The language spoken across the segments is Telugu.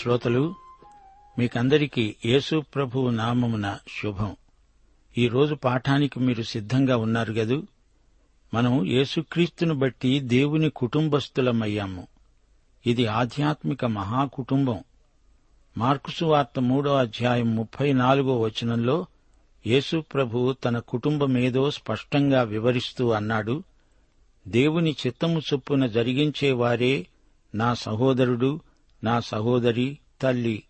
శ్రోతలు మీకందరికీ యేసు ప్రభువు నామమున శుభం. ఈరోజు పాఠానికి మీరు సిద్ధంగా ఉన్నారు గదు మనం యేసుక్రీస్తును బట్టి దేవుని కుటుంబస్థులమయ్యాము. ఇది ఆధ్యాత్మిక మహాకుటుంబం. మార్కుసు వార్త మూడో అధ్యాయం ముప్పై నాలుగో వచనంలో యేసు ప్రభు తన కుటుంబమేదో స్పష్టంగా వివరిస్తూ అన్నాడు దేవుని చిత్తము చొప్పున జరిగించేవారే నా సహోదరుడు నా సహోదరి తల్లి.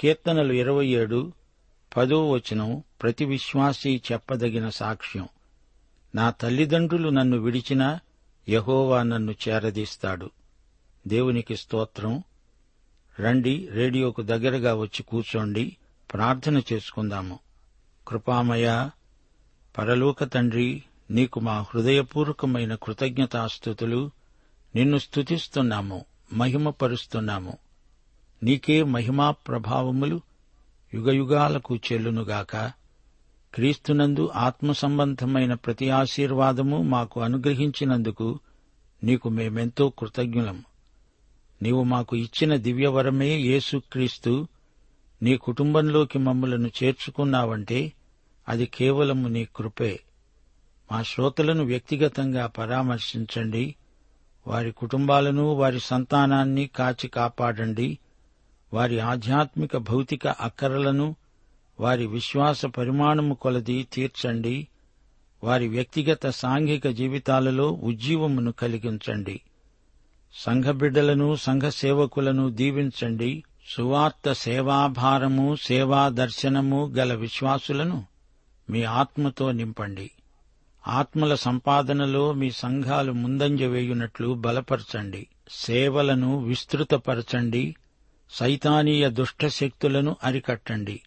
కీర్తనలు ఇరవై ఏడు పదో వచనం ప్రతి విశ్వాసీ చెప్పదగిన సాక్ష్యం. నా తల్లిదండ్రులు నన్ను విడిచినా యహోవా నన్ను చేరదీస్తాడు. దేవునికి స్తోత్రం. రండి రేడియోకు దగ్గరగా వచ్చి కూర్చోండి. ప్రార్థన చేసుకుందాము. కృపామయ పరలోక తండ్రి నీకు మా హృదయపూర్వకమైన కృతజ్ఞతాస్థుతులు. నిన్ను స్తుతిస్తున్నాము. మహిమపరుస్తున్నాము. నీకే మహిమా ప్రభావములు యుగయుగాలకు చెల్లునుగాక. క్రీస్తునందు ఆత్మ సంబంధమైన ప్రతి ఆశీర్వాదము మాకు అనుగ్రహించినందుకు నీకు మేమెంతో కృతజ్ఞులం. నీవు మాకు ఇచ్చిన దివ్యవరమే యేసుక్రీస్తు నీ కుటుంబంలోకి మమ్మలను చేర్చుకున్నావంటే అది కేవలము నీ కృపే. మా శ్రోతలను వ్యక్తిగతంగా పరామర్శించండి. వారి కుటుంబాలను వారి సంతానాన్ని కాచి కాపాడండి. వారి ఆధ్యాత్మిక భౌతిక అక్కరలను వారి విశ్వాస పరిమాణము కొలది తీర్చండి. వారి వ్యక్తిగత సాంఘిక జీవితాలలో ఉజ్జీవమును కలిగించండి. సంఘ బిడ్డలను సంఘ సేవకులను దీవించండి. సువార్త సేవాభారము సేవా దర్శనము గల విశ్వాసులను మీ ఆత్మతో నింపండి. ఆత్మల సంపాదనలో మీ సంఘాలు ముందంజ వేయునట్లు బలపరచండి. సేవలను విస్తృతపరచండి. సైతానీయ దుష్టశక్తులను అరికట్టండి.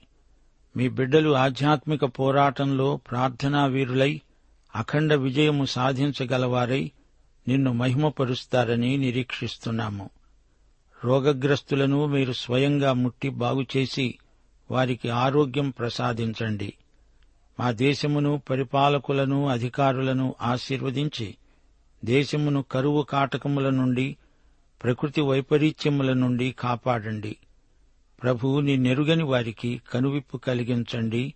మీ బిడ్డలు ఆధ్యాత్మిక పోరాటంలో ప్రార్థనా వీరులై అఖండ విజయము సాధించగలవారై నిన్ను మహిమపరుస్తారని నిరీక్షిస్తున్నాము. రోగగ్రస్తులను మీరు స్వయంగా ముట్టి బాగుచేసి వారికి ఆరోగ్యం ప్రసాదించండి. మా దేశమును పరిపాలకులను అధికారులను ఆశీర్వదించి దేశమును కరువు కాటకముల నుండి ప్రకృతి వైపరీత్యముల నుండి కాపాడండి. ప్రభువు నిన్నెరుగని వారికి కనువిప్పు కలిగించండి.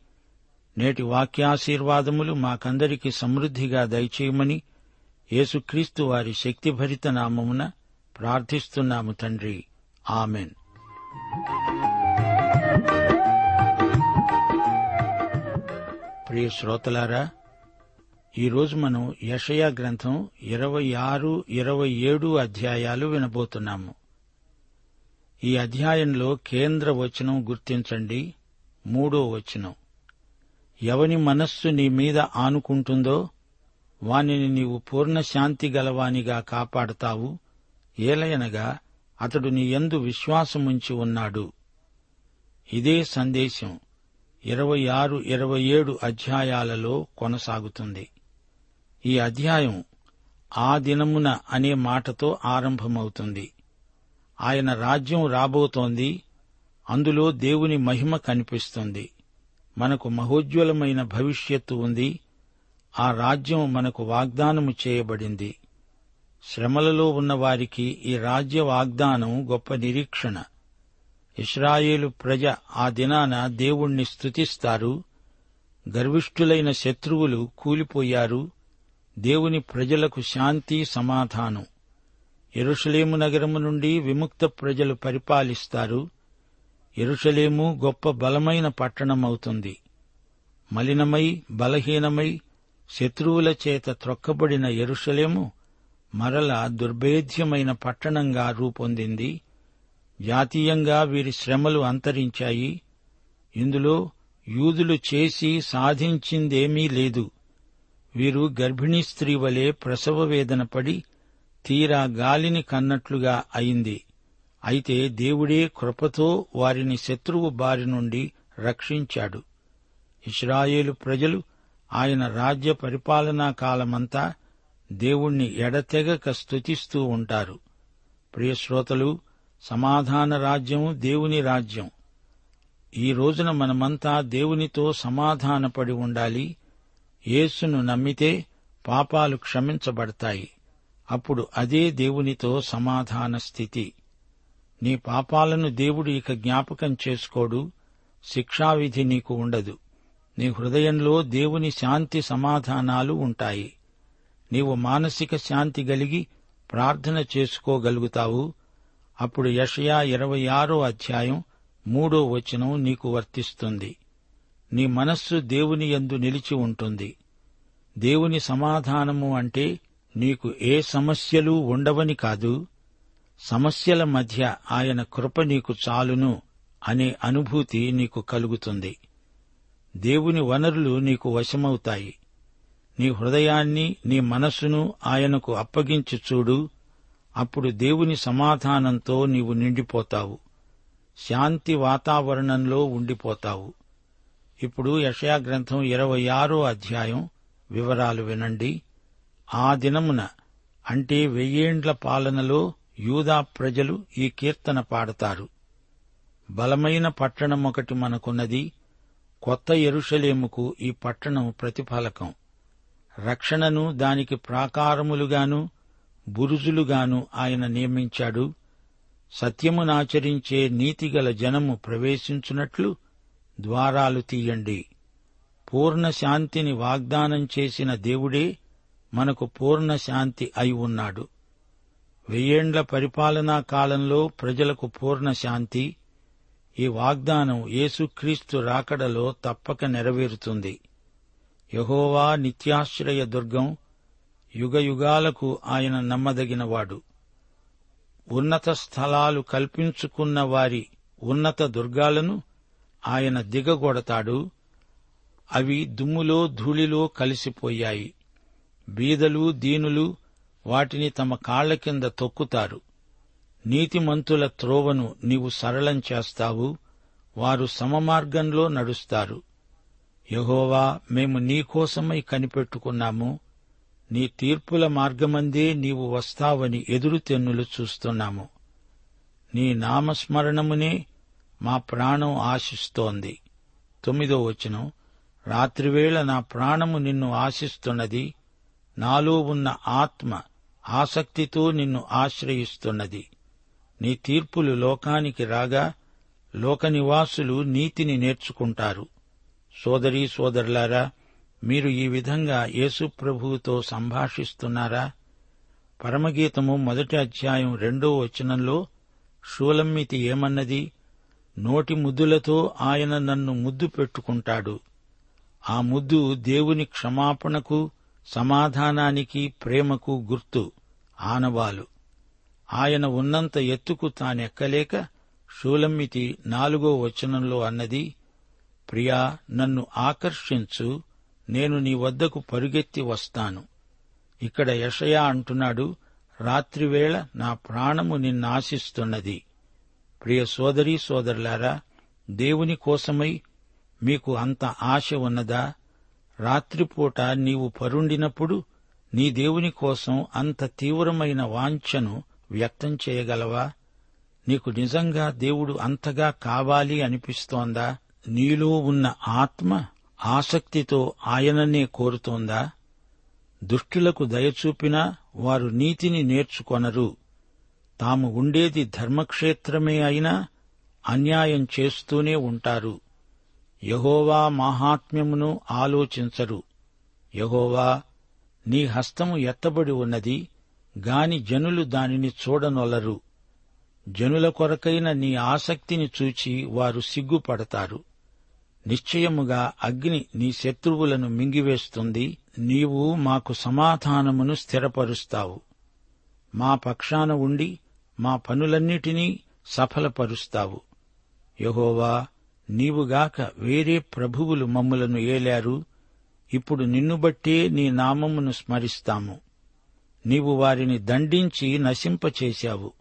నేటి వాక్యాశీర్వాదములు మాకందరికి సమృద్ధిగా దయచేయమని యేసుక్రీస్తు వారి శక్తిభరిత నామమున ప్రార్థిస్తున్నాము తండ్రి. ఆమెన్. ప్రియ శ్రోతలారా ఈరోజు మనం యషయా గ్రంథం ఇరవై ఆరు ఇరవై ఏడు అధ్యాయాలు వినబోతున్నాము. ఈ అధ్యాయంలో కేంద్ర వచనం గుర్తించండి. మూడో వచనం. ఎవని మనస్సు నీ మీద ఆనుకుంటుందో వానిని నీవు పూర్ణ శాంతి గలవానిగా కాపాడతావు. ఏలయనగా అతడు నీ యందు విశ్వాసముంచి ఉన్నాడు. ఇదే సందేశం. ఇరవై ఆరు ఇరవై ఏడు అధ్యాయాలలో కొనసాగుతుంది. ఈ అధ్యాయం ఆ దినమున అనే మాటతో ఆరంభమవుతుంది. ఆయన రాజ్యం రాబోతోంది. అందులో దేవుని మహిమ కనిపిస్తుంది. మనకు మహోజ్వలమైన భవిష్యత్తు ఉంది. ఆ రాజ్యం మనకు వాగ్దానము చేయబడింది. శ్రమలలో ఉన్నవారికి ఈ రాజ్య వాగ్దానం గొప్ప నిరీక్షణ. ఇస్రాయేలు ప్రజ ఆ దినాన దేవుణ్ణి స్తుతిస్తారు. గర్విష్ఠులైన శత్రువులు కూలిపోయారు. దేవుని ప్రజలకు శాంతి సమాధానం. ఎరుషలేము నగరము నుండి విముక్త ప్రజలు పరిపాలిస్తారు. ఎరుషలేము గొప్ప బలమైన పట్టణమవుతుంది. మలినమై బలహీనమై శత్రువుల చేత త్రొక్కబడిన ఎరుషలేము మరల దుర్భేద్యమైన పట్టణంగా రూపొందింది. జాతీయంగా వీరి శ్రమలు అంతరించాయి. ఇందులో యూదులు చేసి సాధించిందేమీ లేదు. వీరు గర్భిణీ స్త్రీ వలె ప్రసవ వేదన పడి తీరా గాలిని కన్నట్లుగా అయింది. అయితే దేవుడే కృపతో వారిని శత్రువు బారి నుండి రక్షించాడు. ఇస్రాయేలు ప్రజలు ఆయన రాజ్య పరిపాలనా కాలమంతా దేవుణ్ణి ఎడతెగక స్తుతిస్తూ ఉంటారు. ప్రియశ్రోతలు సమాధాన రాజ్యం దేవుని రాజ్యం. ఈ రోజున మనమంతా దేవునితో సమాధానపడి ఉండాలి. యేసును నమ్మితే పాపాలు క్షమించబడతాయి. అప్పుడు అదే దేవునితో సమాధాన స్థితి. నీ పాపాలను దేవుడు ఇక జ్ఞాపకం చేసుకోడు. శిక్షావిధి నీకు ఉండదు. నీ హృదయంలో దేవుని శాంతి సమాధానాలు ఉంటాయి. నీవు మానసిక శాంతి కలిగి ప్రార్థన చేసుకోగలుగుతావు. అప్పుడు యషయా ఇరవై ఆరో అధ్యాయం మూడో వచనం నీకు వర్తిస్తుంది. నీ మనస్సు దేవుని యందు నిలిచి ఉంటుంది. దేవుని సమాధానము అంటే నీకు ఏ సమస్యలు ఉండవని కాదు సమస్యల మధ్య ఆయన కృప నీకు చాలును అనే అనుభూతి నీకు కలుగుతుంది. దేవుని వనరులు నీకు వశమవుతాయి. నీ హృదయాన్ని నీ మనస్సును ఆయనకు అప్పగించి చూడు అప్పుడు దేవుని సమాధానంతో నీవు నిండిపోతావు. శాంతి వాతావరణంలో ఉండిపోతావు. ఇప్పుడు యషయా గ్రంథం ఇరవై ఆరో అధ్యాయం వివరాలు వినండి. ఆ దినమున అంటే వెయ్యేండ్ల పాలనలో యూదా ప్రజలు ఈ కీర్తన పాడతారు. బలమైన పట్టణం ఒకటి మనకున్నది. కొత్త ఎరుషలేముకు ఈ పట్టణం ప్రతిఫలకం. రక్షణను దానికి ప్రాకారములుగాను బురుజులుగాను ఆయన నియమించాడు. సత్యమునాచరించే నీతిగల జనము ప్రవేశించున్నట్లు ద్వారాలు తీయండి. పూర్ణ శాంతిని వాగ్దానం చేసిన దేవుడే మనకు పూర్ణ శాంతి అయి ఉన్నాడు. వెయ్యేండ్ల పరిపాలనా కాలంలో ప్రజలకు పూర్ణ శాంతి ఈ వాగ్దానం యేసుక్రీస్తు రాకడలో తప్పక నెరవేరుతుంది. యహోవా నిత్యాశ్రయ దుర్గం యుగయుగాలకు ఆయన నమ్మదగినవాడు. ఉన్నత స్థలాలు కల్పించుకున్న వారి ఉన్నత దుర్గాలను ఆయన దిగగొడతాడు. అవి దుమ్ములో ధూళిలో కలిసిపోయాయి. బీదలు దీనులు వాటిని తమ కాళ్ళ కింద తొక్కుతారు. నీతిమంతుల త్రోవను నీవు సరళం చేస్తావు. వారు సమమార్గంలో నడుస్తారు. యహోవా మేము నీకోసమై కనిపెట్టుకున్నాము. నీ తీర్పుల మార్గమందే నీవు వస్తావని ఎదురు తెన్నులు చూస్తున్నాము. నీ నామస్మరణమునే మా ప్రాణం ఆశిస్తోంది. తొమ్మిదో వచనం. రాత్రివేళ నా ప్రాణము నిన్ను ఆశిస్తున్నది. నాలో ఉన్న ఆత్మ ఆసక్తితో నిన్ను ఆశ్రయిస్తున్నది. నీ తీర్పులు లోకానికి రాగా లోక నివాసులు నీతిని నేర్చుకుంటారు. సోదరీ సోదరులారా మీరు ఈ విధంగా యేసుప్రభువుతో సంభాషిస్తున్నారా? పరమగీతము మొదటి అధ్యాయం రెండో వచనంలో షూలమ్మితి ఏమన్నది? నోటి ముద్దులతో ఆయన నన్ను ముద్దు పెట్టుకుంటాడు. ఆ ముద్దు దేవుని క్షమాపణకు సమాధానానికి ప్రేమకు గుర్తు. ఆనవాలు. ఆయన ఉన్నంత ఎత్తుకు తానెక్కలేక షూలమ్మితి నాలుగో వచనంలో అన్నది ప్రియా నన్ను ఆకర్షించు. నేను నీ వద్దకు పరుగెత్తి వస్తాను. ఇక్కడ యషయా అంటున్నాడు రాత్రివేళ నా ప్రాణము నిన్నాశిస్తున్నది. ప్రియ సోదరీ సోదరులారా దేవుని కోసమై మీకు అంత ఆశ ఉన్నదా? రాత్రిపూట నీవు పరుండినప్పుడు నీ దేవుని కోసం అంత తీవ్రమైన వాంఛను వ్యక్తం చేయగలవా? నీకు నిజంగా దేవుడు అంతగా కావాలి అనిపిస్తోందా? నీలో ఉన్న ఆత్మ ఆసక్తితో ఆయననే కోరుతోందా? దుష్టులకు దయచూపినా వారు నీతిని నేర్చుకొనరు. తాము ఉండేది ధర్మక్షేత్రమే అయినా అన్యాయం చేస్తూనే ఉంటారు. యహోవా మాహాత్మ్యమును ఆలోచించరు. యహోవా నీ హస్తము ఎత్తబడి ఉన్నది గాని జనులు దానిని చూడనొలరు జనుల కొరకైన నీ ఆసక్తిని చూచి వారు సిగ్గుపడతారు. నిశ్చయముగా అగ్ని నీ శత్రువులను మింగివేస్తుంది. నీవు మాకు సమాధానమును స్థిరపరుస్తావు. మా పక్షాన ఉండి మా పనులన్నిటినీ సఫలపరుస్తావు. యహోవా నీవుగాక వేరే ప్రభువులు మమ్ములను ఏలారు. ఇప్పుడు నిన్ను బట్టే నీ నామమును స్మరిస్తాము. నీవు వారిని దండించి నశింపచేశావు.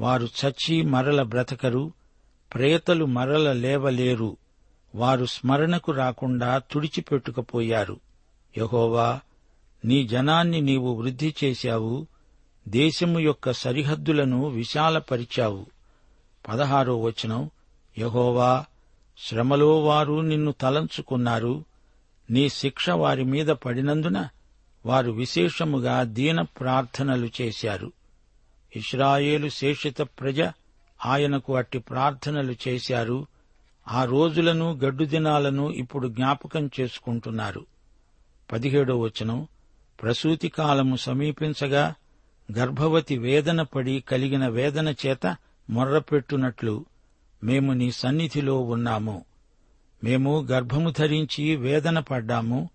వారు చచ్చి మరల బ్రతకరు. ప్రేతలు మరల లేవలేరు. వారు స్మరణకు రాకుండా తుడిచిపెట్టుకపోయారు. యహోవా నీ జనాన్ని నీవు వృద్ధి చేశావు దేశము యొక్క సరిహద్దులను విశాలపరిచావు. పదహారో వచనం యహోవా శ్రమలో వారు నిన్ను తలంచుకున్నారు నీ శిక్ష వారి మీద పడినందున వారు విశేషముగా దీన ప్రార్థనలు చేశారు. ఇస్రాయేలు శేషిత ప్రజ ఆయనకు అట్టి ప్రార్థనలు చేశారు ఆ రోజులను గడ్డు దినాలను ఇప్పుడు జ్ఞాపకం చేసుకుంటున్నారు. పదిహేడో వచనం ప్రసూతి కాలము సమీపించగా గర్భవతి వేదన పడి కలిగిన వేదన చేత మొర్రపెట్టునట్లు మేము నీ సన్నిధిలో ఉన్నాము. మేము గర్భము ధరించి వేదన పడ్డాము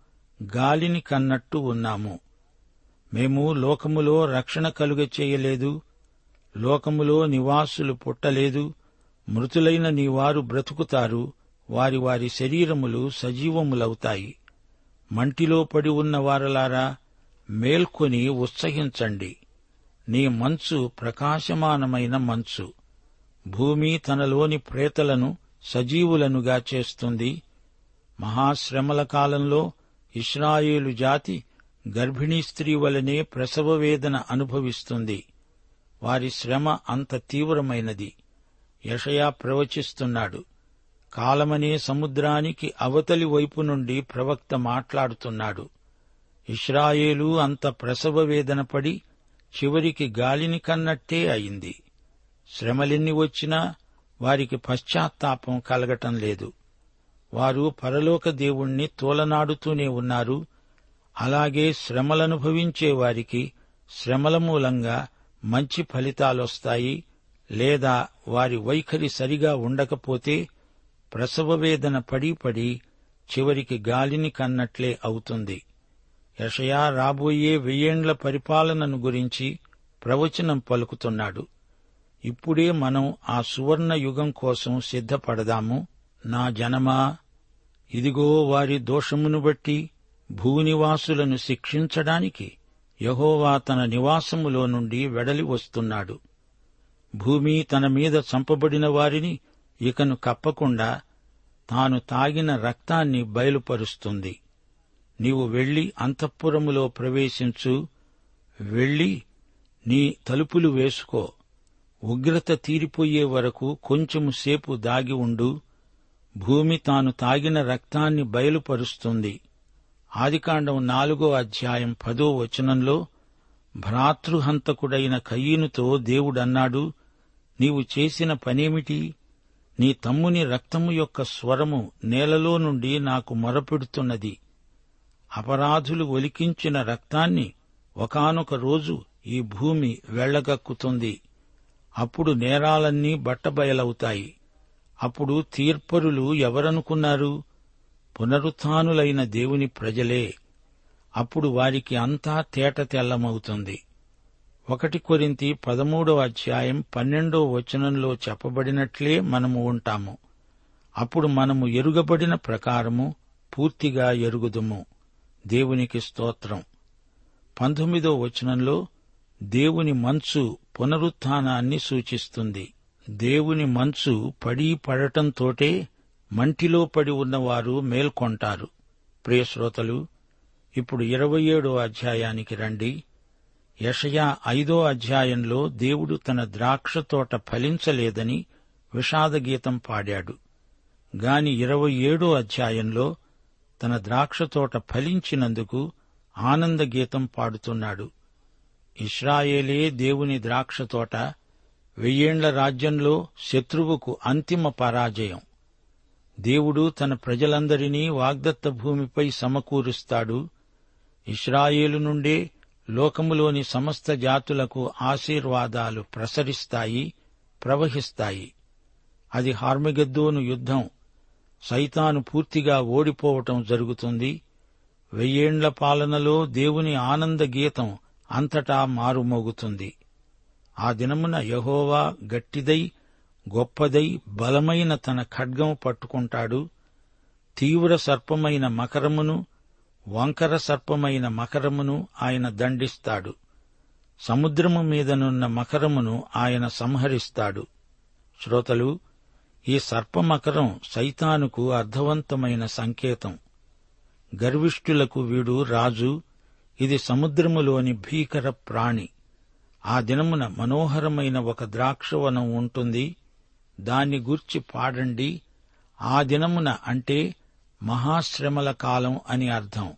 గాలిని కన్నట్టు ఉన్నాము. మేము లోకములో రక్షణ కలుగ చేయలేదు లోకములో నివాసులు పుట్టలేదు మృతులైన నీవారు బ్రతుకుతారు వారి వారి శరీరములు సజీవములవుతాయి. మంటిలో పడి ఉన్న వారలారా మేల్కొని ఉత్సహించండి. నీ మంచు ప్రకాశమానమైన మంచు. భూమి తనలోని ప్రేతలను సజీవులనుగా చేస్తుంది. మహాశ్రమల కాలంలో ఇస్రాయేలు జాతి గర్భిణీ స్త్రీ వలనే ప్రసవ వేదన అనుభవిస్తుంది. వారి శ్రమ అంత తీవ్రమైనది. యషయా ప్రవచిస్తున్నాడు. కాలమనే సముద్రానికి అవతలి వైపు నుండి ప్రవక్త మాట్లాడుతున్నాడు. ఇస్రాయేలు అంత ప్రసవ వేదన పడి చివరికి గాలిని కన్నట్టే అయింది. శ్రమలెన్ని వచ్చినా వారికి పశ్చాత్తాపం కలగటం లేదు. వారు పరలోక దేవుణ్ణి తోలనాడుతూనే ఉన్నారు. అలాగే శ్రమలనుభవించే వారికి శ్రమల మూలంగా మంచి ఫలితాలొస్తాయి. లేదా వారి వైఖరి సరిగా ఉండకపోతే ప్రసవ వేదన పడి పడి చివరికి గాలిని కన్నట్లే అవుతుంది. యషయా రాబోయే వెయ్యేండ్ల పరిపాలనను గురించి ప్రవచనం పలుకుతున్నాడు. ఇప్పుడే మనం ఆ సువర్ణ యుగం కోసం సిద్ధపడదాము. నా జనమా ఇదిగో వారి దోషమును బట్టి భూనివాసులను శిక్షించడానికి యహోవా తన నివాసములో నుండి వెడలి వస్తున్నాడు. భూమి తన మీద చంపబడిన వారిని ఇకను కప్పకుండా తాను తాగిన రక్తాన్ని బయలుపరుస్తుంది. నీవు వెళ్ళి అంతఃపురములో ప్రవేశించు. వెళ్ళి నీ తలుపులు వేసుకో. ఉగ్రత తీరిపోయే వరకు కొంచెము సేపు దాగి ఉండు. భూమి తాను తాగిన రక్తాన్ని బయలుపరుస్తుంది. ఆదికాండం నాలుగో అధ్యాయం పదో వచనంలో భ్రాతృహంతకుడైన కయ్యనుతో దేవుడన్నాడు నీవు చేసిన పనేమిటి? నీ తమ్ముని రక్తము యొక్క స్వరము నేలలో నుండి నాకు మొరపెడుతున్నది. అపరాధులు ఒలికించిన రక్తాన్ని ఒకానొక రోజు ఈ భూమి వెళ్ళగక్కుతుంది. అప్పుడు నేరాలన్నీ బట్టబయలవుతాయి. అప్పుడు తీర్పరులు ఎవరనుకున్నారు? పునరుత్నులైన దేవుని ప్రజలే. అప్పుడు వారికి అంతా తేట తెల్లమవుతుంది. ఒకటి కొరింతి పదమూడవ అధ్యాయం పన్నెండో వచనంలో చెప్పబడినట్లే మనము ఉంటాము. అప్పుడు మనము ఎరుగబడిన ప్రకారము పూర్తిగా ఎరుగుదుము. దేవునికి స్తోత్రం. పంతొమ్మిదో వచనంలో దేవుని మంచు పునరుత్థానాన్ని సూచిస్తుంది. దేవుని మంచు పడి పడటంతోటే మంటిలో పడి ఉన్నవారు మేల్కొంటారు. ప్రియశ్రోతలు ఇప్పుడు ఇరవై ఏడో అధ్యాయానికి రండి. యషయా ఐదో అధ్యాయంలో దేవుడు తన ద్రాక్ష తోట ఫలించలేదని విషాదగీతం పాడాడు. గాని ఇరవై ఏడో అధ్యాయంలో తన ద్రాక్ష తోట ఫలించినందుకు ఆనందగీతం పాడుతున్నాడు. ఇస్రాయేలే దేవుని ద్రాక్ష తోట వెయ్యేండ్ల రాజ్యంలో శత్రువుకు అంతిమ పరాజయం. దేవుడు తన ప్రజలందరినీ వాగ్దత్త భూమిపై సమకూరుస్తాడు. ఇస్రాయేలు నుండే లోకములోని సమస్త జాతులకు ఆశీర్వాదాలు ప్రసరిస్తాయి ప్రవహిస్తాయి. అది హార్మిగద్దోను యుద్ధం. సైతాను పూర్తిగా ఓడిపోవటం జరుగుతుంది. వెయ్యేండ్ల పాలనలో దేవుని ఆనంద గీతం అంతటా మారుమోగుతుంది. ఆ దినమున యహోవా గట్టిదై గొప్పదై బలమైన తన ఖడ్గం పట్టుకుంటాడు. తీవ్ర సర్పమైన మకరమును వంకర సర్పమైన మకరమును ఆయన దండిస్తాడు. సముద్రము మీదనున్న మకరమును ఆయన సంహరిస్తాడు. శ్రోతలు ఈ సర్పమకరం సైతానుకు అర్థవంతమైన సంకేతం. గర్విష్ఠులకు వీడు రాజు ఇది సముద్రములోని భీకర ప్రాణి. ఆ దినమున మనోహరమైన ఒక ద్రాక్షవనం ఉంటుంది దాన్ని గూర్చి పాడండి ఆ దినమున అంటే మహాశ్రమల కాలం అని అర్థం.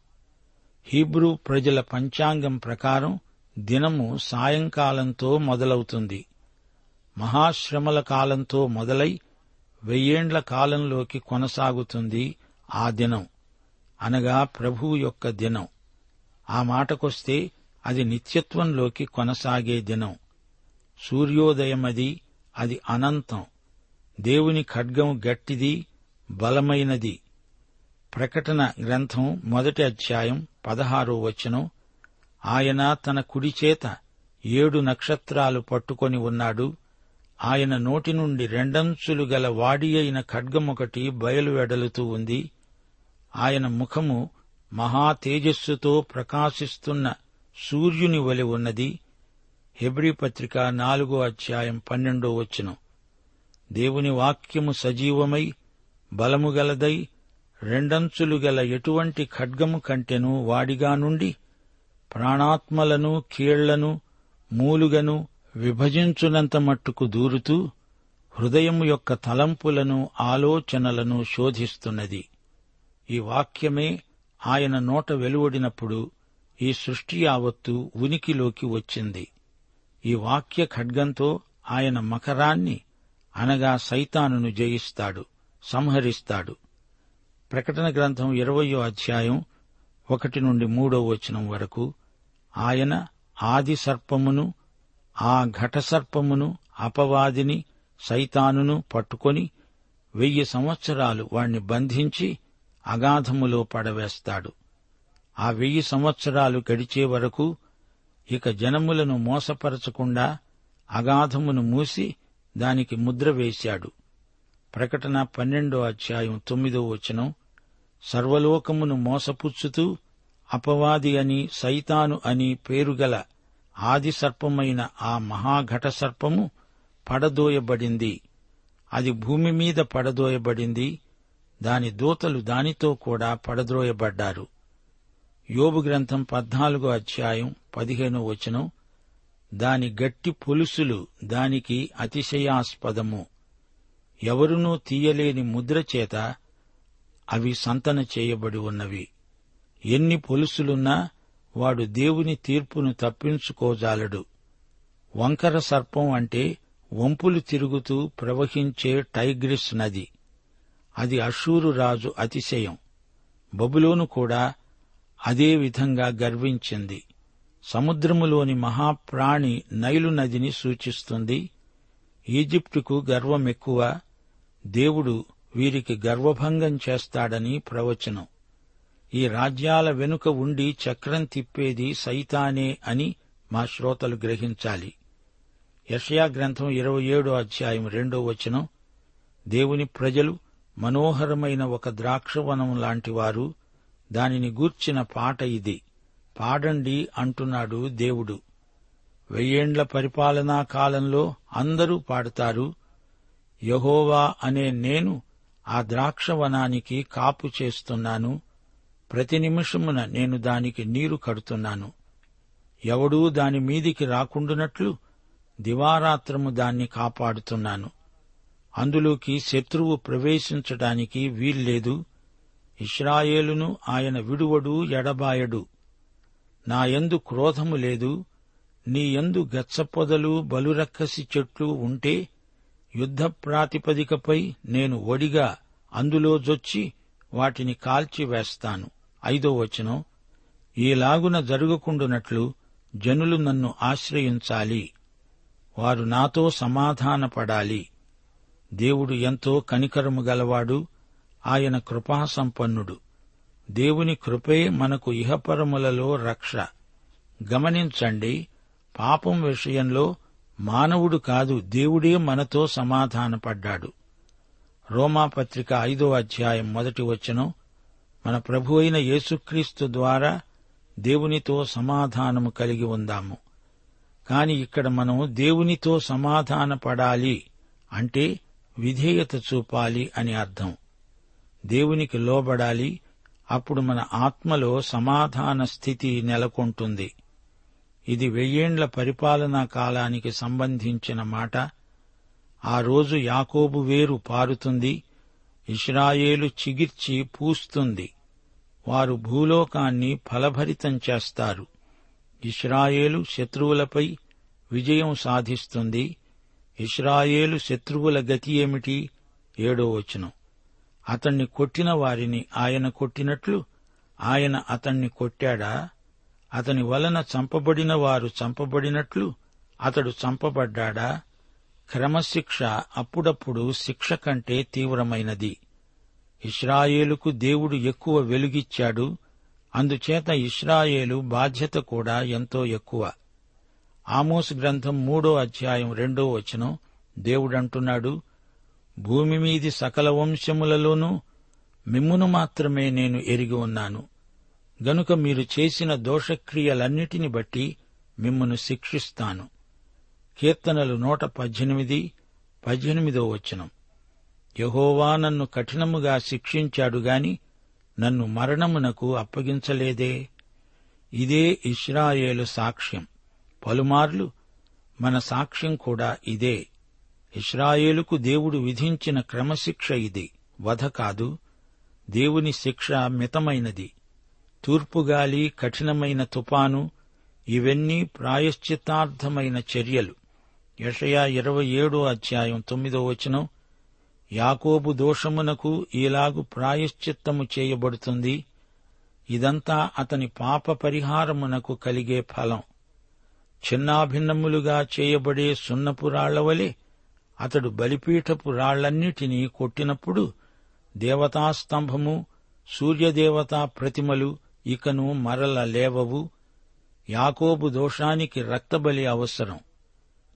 హీబ్రూ ప్రజల పంచాంగం ప్రకారం దినము సాయంకాలంతో మొదలవుతుంది. మహాశ్రమల కాలంతో మొదలై వెయ్యేండ్ల కాలంలోకి కొనసాగుతుంది ఆ దినం. అనగా ప్రభువు యొక్క దినం. ఆ మాటకొస్తే అది నిత్యత్వంలోకి కొనసాగే దినం. సూర్యోదయమది అది అనంతం. దేవుని ఖడ్గం గట్టిది బలమైనది. ప్రకటన గ్రంథం మొదటి అధ్యాయం పదహారో వచనం. ఆయన తన కుడి చేత ఏడు నక్షత్రాలు పట్టుకొని ఉన్నాడు. ఆయన నోటి నుండి రెండంచులు గల వాడి అయిన ఖడ్గమొకటి బయలువెడలుతూ ఉంది. ఆయన ముఖము మహా తేజస్సుతో ప్రకాశిస్తున్న సూర్యుని వలె ఉన్నది. హెబ్రీ పత్రిక నాలుగో అధ్యాయం పన్నెండో వచనం. దేవుని వాక్యము సజీవమై బలము గలదై రెండంచులు గల ఎటువంటి ఖడ్గము కంటెను వాడిగా నుండి ప్రాణాత్మలను కీళ్ళను మూలుగను విభజించునంత మట్టుకు దూరుతూ హృదయము యొక్క తలంపులను ఆలోచనలను శోధిస్తున్నది. ఈ వాక్యమే ఆయన నోట వెలువడినప్పుడు ఈ సృష్టి యావత్తు ఉనికిలోకి వచ్చింది. ఈ వాక్య ఖడ్గంతో ఆయన మకరాన్ని అనగా సైతానును జయిస్తాడు సంహరిస్తాడు. ప్రకటన గ్రంథం ఇరవయో అధ్యాయం ఒకటి నుండి మూడో వచనం వరకు ఆయన ఆది సర్పమును ఆ ఘట సర్పమును అపవాదిని సైతానును పట్టుకొని వెయ్యి సంవత్సరాలు వాణ్ణి బంధించి అగాధములో పడవేస్తాడు. ఆ వెయ్యి సంవత్సరాలు గడిచే వరకు ఇక జనములను మోసపరచకుండా అగాధమును మూసి దానికి ముద్ర వేశాడు. ప్రకటన పన్నెండో అధ్యాయం తొమ్మిదో వచనం సర్వలోకమును మోసపుచ్చుతూ అపవాది అని సైతాను అని పేరుగల ఆది సర్పమైన ఆ మహాఘట సర్పము పడదోయబడింది. అది భూమి మీద పడదోయబడింది. దాని దూతలు దానితో కూడా పడద్రోయబడ్డారు. యోబు గ్రంథం పద్నాలుగో అధ్యాయం పదిహేనో వచనం. దాని గట్టి పొలుసులు దానికి అతిశయాస్పదము. ఎవరునూ తీయలేని ముద్ర చేత అవి సంతన చేయబడి ఉన్నవి. ఎన్ని పొలుసులున్నా వాడు దేవుని తీర్పును తప్పించుకోజాలడు. వంకర సర్పం అంటే వంపులు తిరుగుతూ ప్రవహించే టైగ్రిస్ నది. అది అషూరు రాజు అతిశయం. బబులోను కూడా అదే విధంగా గర్వించింది. సముద్రములోని మహాప్రాణి నైలు నదిని సూచిస్తుంది. ఈజిప్టుకు గర్వం ఎక్కువ దేవుడు వీరికి గర్వభంగం చేస్తాడని ప్రవచనం. ఈ రాజ్యాల వెనుక ఉండి చక్రం తిప్పేది సైతానే అని మా శ్రోతలు గ్రహించాలి. యషయా గ్రంథం ఇరవై ఏడో అధ్యాయం రెండో వచనం. దేవుని ప్రజలు మనోహరమైన ఒక ద్రాక్షవనం లాంటివారు దానిని గూర్చిన పాట ఇది. పాడండి అంటున్నాడు దేవుడు. వెయ్యేండ్ల పరిపాలనా కాలంలో అందరూ పాడతారు. యహోవా అనే నేను ఆ ద్రాక్షవనానికి కాపు చేస్తున్నాను. ప్రతి నిమిషమున నేను దానికి నీరు కడుతున్నాను. ఎవడూ దాని మీదికి రాకుండునట్లు దివారాత్రము దాన్ని కాపాడుతున్నాను. అందులోకి శత్రువు ప్రవేశించటానికి వీల్లేదు. ఇస్రాయేలును ఆయన విడువడు ఎడబాయడు. నా యందు క్రోధము లేదు. నీ యందు గచ్చపొదలు బలురక్కసి చెట్లు ఉంటే యుద్ధ ప్రాతిపదికపై నేను ఒడిగా అందులో జొచ్చి వాటిని కాల్చివేస్తాను ఐదో వచనం ఈలాగున జరుగుకుండునట్లు జనులు నన్ను ఆశ్రయించాలి. వారు నాతో సమాధానపడాలి. దేవుడు ఎంతో కనికరము గలవాడు. ఆయన కృపాసంపన్నుడు. దేవుని కృపే మనకు ఇహపరములలో రక్ష. గమనించండి పాపం విషయంలో మానవుడు కాదు దేవుడే మనతో సమాధానపడ్డాడు. రోమాపత్రిక ఐదో అధ్యాయం మొదటి వచనం మన ప్రభు అయిన యేసుక్రీస్తు ద్వారా దేవునితో సమాధానము కలిగి ఉందాము. కాని ఇక్కడ మనం దేవునితో సమాధానపడాలి అంటే విధేయత చూపాలి అని అర్థం. దేవునికి లోబడాలి అప్పుడు మన ఆత్మలో సమాధాన స్థితి నెలకొంటుంది. ఇది వెయ్యేండ్ల పరిపాలనా కాలానికి సంబంధించిన మాట. ఆ రోజు యాకోబు వేరు పారుతుంది ఇస్రాయేలు చిగిర్చి పూస్తుంది. వారు భూలోకాన్ని ఫలభరితం చేస్తారు. ఇస్రాయేలు శత్రువులపై విజయం సాధిస్తుంది. ఇస్రాయేలు శత్రువుల గతి ఏమిటి? ఏడో వచనం. అతణ్ణి కొట్టిన వారిని ఆయన కొట్టినట్లు ఆయన అతణ్ణి కొట్టాడా? అతని వలన చంపబడిన వారు చంపబడినట్లు అతడు చంపబడ్డాడా? క్రమశిక్ష అప్పుడప్పుడు శిక్ష కంటే తీవ్రమైనది. ఇస్రాయేలుకు దేవుడు ఎక్కువ వెలుగిచ్చాడు అందుచేత ఇస్రాయేలు బాధ్యత కూడా ఎంతో ఎక్కువ. ఆమోస్ గ్రంథం మూడో అధ్యాయం రెండో వచనం దేవుడంటున్నాడు భూమి మీది సకల వంశములలోనూ మిమ్మును మాత్రమే నేను ఎరిగి ఉన్నాను. గనుక మీరు చేసిన దోషక్రియలన్నిటిని బట్టి మిమ్మను శిక్షిస్తాను. కీర్తనలు నూట పద్దెనిమిది పద్దెనిమిదో వచనం. యహోవా నన్ను కఠినముగా శిక్షించాడు గాని నన్ను మరణమునకు అప్పగించలేదే? ఇదే ఇస్రాయేలు సాక్ష్యం. పలుమార్లు మన సాక్ష్యం కూడా ఇదే. ఇస్రాయేలుకు దేవుడు విధించిన క్రమశిక్ష ఇది. వధ కాదు దేవుని శిక్ష మితమైనది. తూర్పుగాలి కఠినమైన తుపాను ఇవన్నీ ప్రాయశ్చిత్తార్థమైన చర్యలు. యషయా ఇరవై ఏడో అధ్యాయం తొమ్మిదో వచనం యాకోబు దోషమునకు ఈలాగు ప్రాయశ్చిత్తము చేయబడుతుంది. ఇదంతా అతని పాప పరిహారమునకు కలిగే ఫలం. చిన్నాభిన్నములుగా చేయబడే సున్నపు రాళ్ళవలే అతడు బలిపీఠపు రాళ్ళన్నిటినీ కొట్టినప్పుడు దేవతాస్తంభము సూర్యదేవతా ప్రతిమలు ఇకను మరల లేవవు. యాకోబు దోషానికి రక్తబలి అవసరం.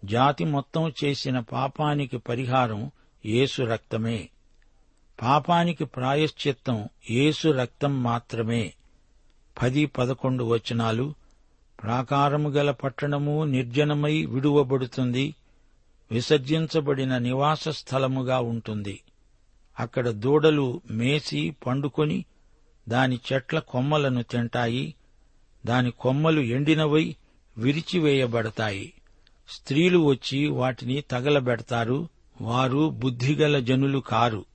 జాతి మొత్తం చేసిన పాపానికి పరిహారం యేసు రక్తమే. పాపానికి ప్రాయశ్చిత్తం యేసు రక్తం మాత్రమే. పది పదకొండు వచనాలు. ప్రాకారము గల పట్టణము నిర్జనమై విడువబడుతుంది. విసర్జించబడిన నివాస స్థలముగా ఉంటుంది. అక్కడ దూడలు మేసి పండుకొని దాని చెట్ల కొమ్మలను తింటాయి. దాని కొమ్మలు ఎండినవై విరిచివేయబడతాయి. స్త్రీలు వచ్చి వాటిని తగలబెడతారు. వారు బుద్ధిగల జనులు కారు.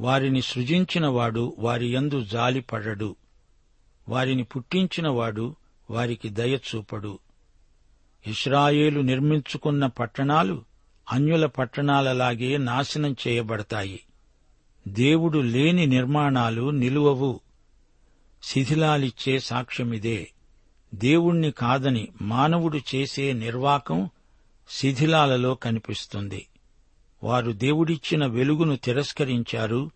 వారిని సృజించినవాడు వారి యందు జాలిపడడు. వారిని పుట్టించినవాడు వారికి దయచూపడు ఇస్రాయేలు నిర్మించుకున్న పట్టణాలు అన్యుల పట్టణాలలాగే నాశనం చేయబడతాయి. దేవుడు లేని నిర్మాణాలు నిలువవు. శిథిలాలిచ్చే సాక్ష్యమిదే. దేవుణ్ణి కాదని మానవుడు చేసే నిర్వాకం శిథిలాలలో కనిపిస్తుంది. వారు దేవుడిచ్చిన వెలుగును తిరస్కరించారు.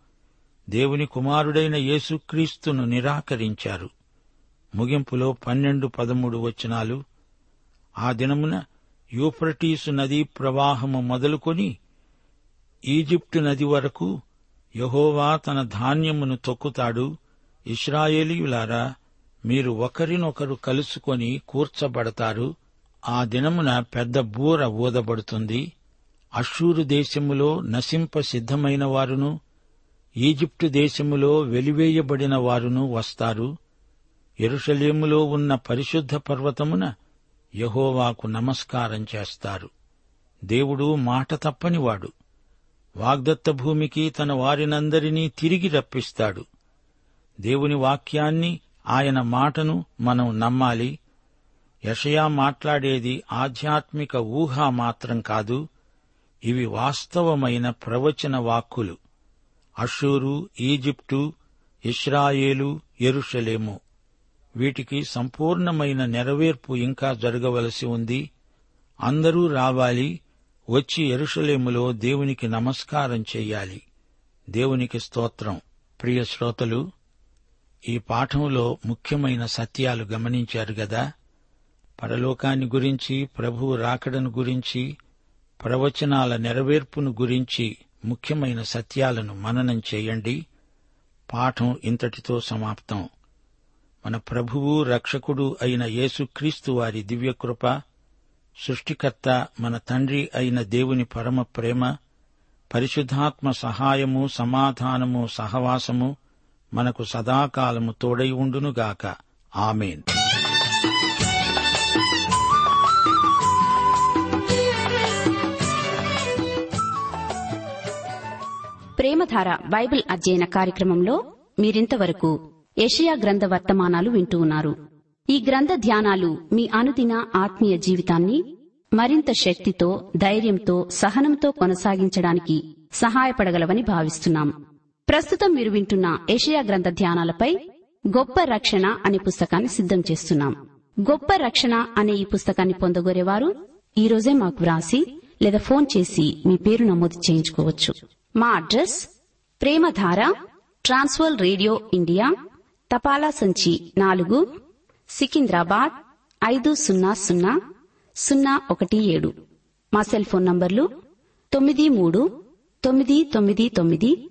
దేవుని కుమారుడైన యేసుక్రీస్తును నిరాకరించారు. ముగింపులో పన్నెండు పదమూడు వచనాలు. ఆ దినమున యూఫ్రటీసు నదీ ప్రవాహము మొదలుకొని ఈజిప్టు నది వరకు యహోవా తన ధాన్యమును తొక్కుతాడు. ఇస్రాయేలీయులారా మీరు ఒకరినొకరు కలుసుకొని కూర్చబడతారు. ఆ దినమున పెద్ద బూర ఊదబడుతుంది. అషూరు దేశములో నశింప సిద్ధమైన వారును ఈజిప్టు దేశములో వెలివేయబడిన వారును వస్తారు. ఎరుషలేములో ఉన్న పరిశుద్ధ పర్వతమున యహోవాకు నమస్కారం చేస్తారు. దేవుడు మాట తప్పనివాడు. వాగ్దత్త భూమికి తన వారినందరినీ తిరిగి రప్పిస్తాడు. దేవుని వాక్యాన్ని ఆయన మాటను మనం నమ్మాలి. యషయా మాట్లాడేది ఆధ్యాత్మిక ఊహ మాత్రం కాదు ఇవి వాస్తవమైన ప్రవచన వాక్కులు. అషూరు ఈజిప్టు ఇస్రాయేలు ఎరుషలేము. వీటికి సంపూర్ణమైన నెరవేర్పు ఇంకా జరగవలసి ఉంది. అందరూ రావాలి వచ్చి ఎరుషలేములో దేవునికి నమస్కారం చెయ్యాలి దేవునికి స్తోత్రం. ప్రియ శ్రోతలు ఈ పాఠంలో ముఖ్యమైన సత్యాలు గమనించారు గదా? పరలోకాన్ని గురించి ప్రభువు రాకడను గురించి ప్రవచనాల నెరవేర్పును గురించి ముఖ్యమైన సత్యాలను మననం చేయండి. పాఠం ఇంతటితో సమాప్తం. మన ప్రభువు రక్షకుడు అయిన యేసుక్రీస్తు వారి దివ్యకృప సృష్టికర్త మన తండ్రి అయిన దేవుని పరమ ప్రేమ పరిశుద్ధాత్మ సహాయము సమాధానము సహవాసము మనకు సదాకాలము తోడై ఉండునుగాక. ఆమెన్. ప్రేమధార బైబిల్ అధ్యయన కార్యక్రమంలో మీరింతవరకు ఏషియా గ్రంథ వర్తమానాలు వింటూ ఉన్నారు. ఈ గ్రంథ ధ్యానాలు మీ అనుదిన ఆత్మీయ జీవితాన్ని మరింత శక్తితో ధైర్యంతో సహనంతో కొనసాగించడానికి సహాయపడగలవని భావిస్తున్నాం. ప్రస్తుతం మీరు వింటున్న ఏషియా గ్రంథ ధ్యానాలపై గొప్ప రక్షణ అనే పుస్తకాన్ని సిద్ధం చేస్తున్నాం. గొప్ప రక్షణ అనే ఈ పుస్తకాన్ని పొందగోరేవారు ఈ రోజే మాకు వ్రాసి లేదా ఫోన్ చేసి మీ పేరు నమోదు చేయించుకోవచ్చు. మా address Premadhara Trans World Radio India తపాలా సంచి నాలుగు సికింద్రాబాద్ ఐదు సున్నా సున్నా సున్నా ఒకటి ఏడు. మా సెల్ ఫోన్ నంబర్లు తొమ్మిది మూడు తొమ్మిది తొమ్మిది తొమ్మిది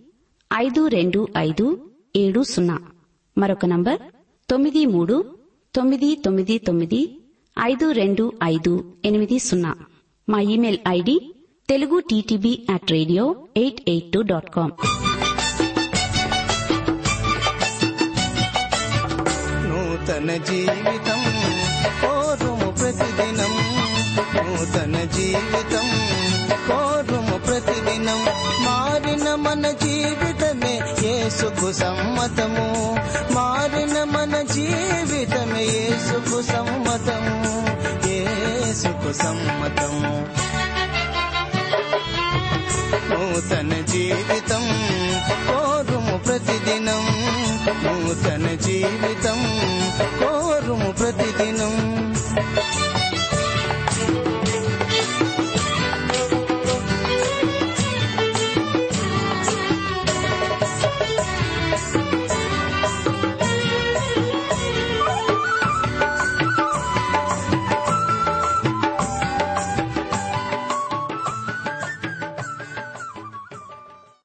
ఐదు రెండు ఐదు ఏడు సున్నా. మరొక నంబర్ తొమ్మిది మూడు తొమ్మిది తొమ్మిది తొమ్మిది ఐదు రెండు ఐదు ఎనిమిది సున్నా. మా email ID Telugu TTB at radio eight eight two dot com. నూతన జీవితం కోరుము ప్రతిదినం. నూతన జీవితం కోరుము ప్రతిదినం. మారిన మన జీవితం సమ్మతము. మారిన మన జీవితమే యేసుకు సమ్మతము. యేసుకు సమ్మతము. నూతన జీవితం కోరుము ప్రతిదినం. నూతన జీవితం కోరుము ప్రతిదినం.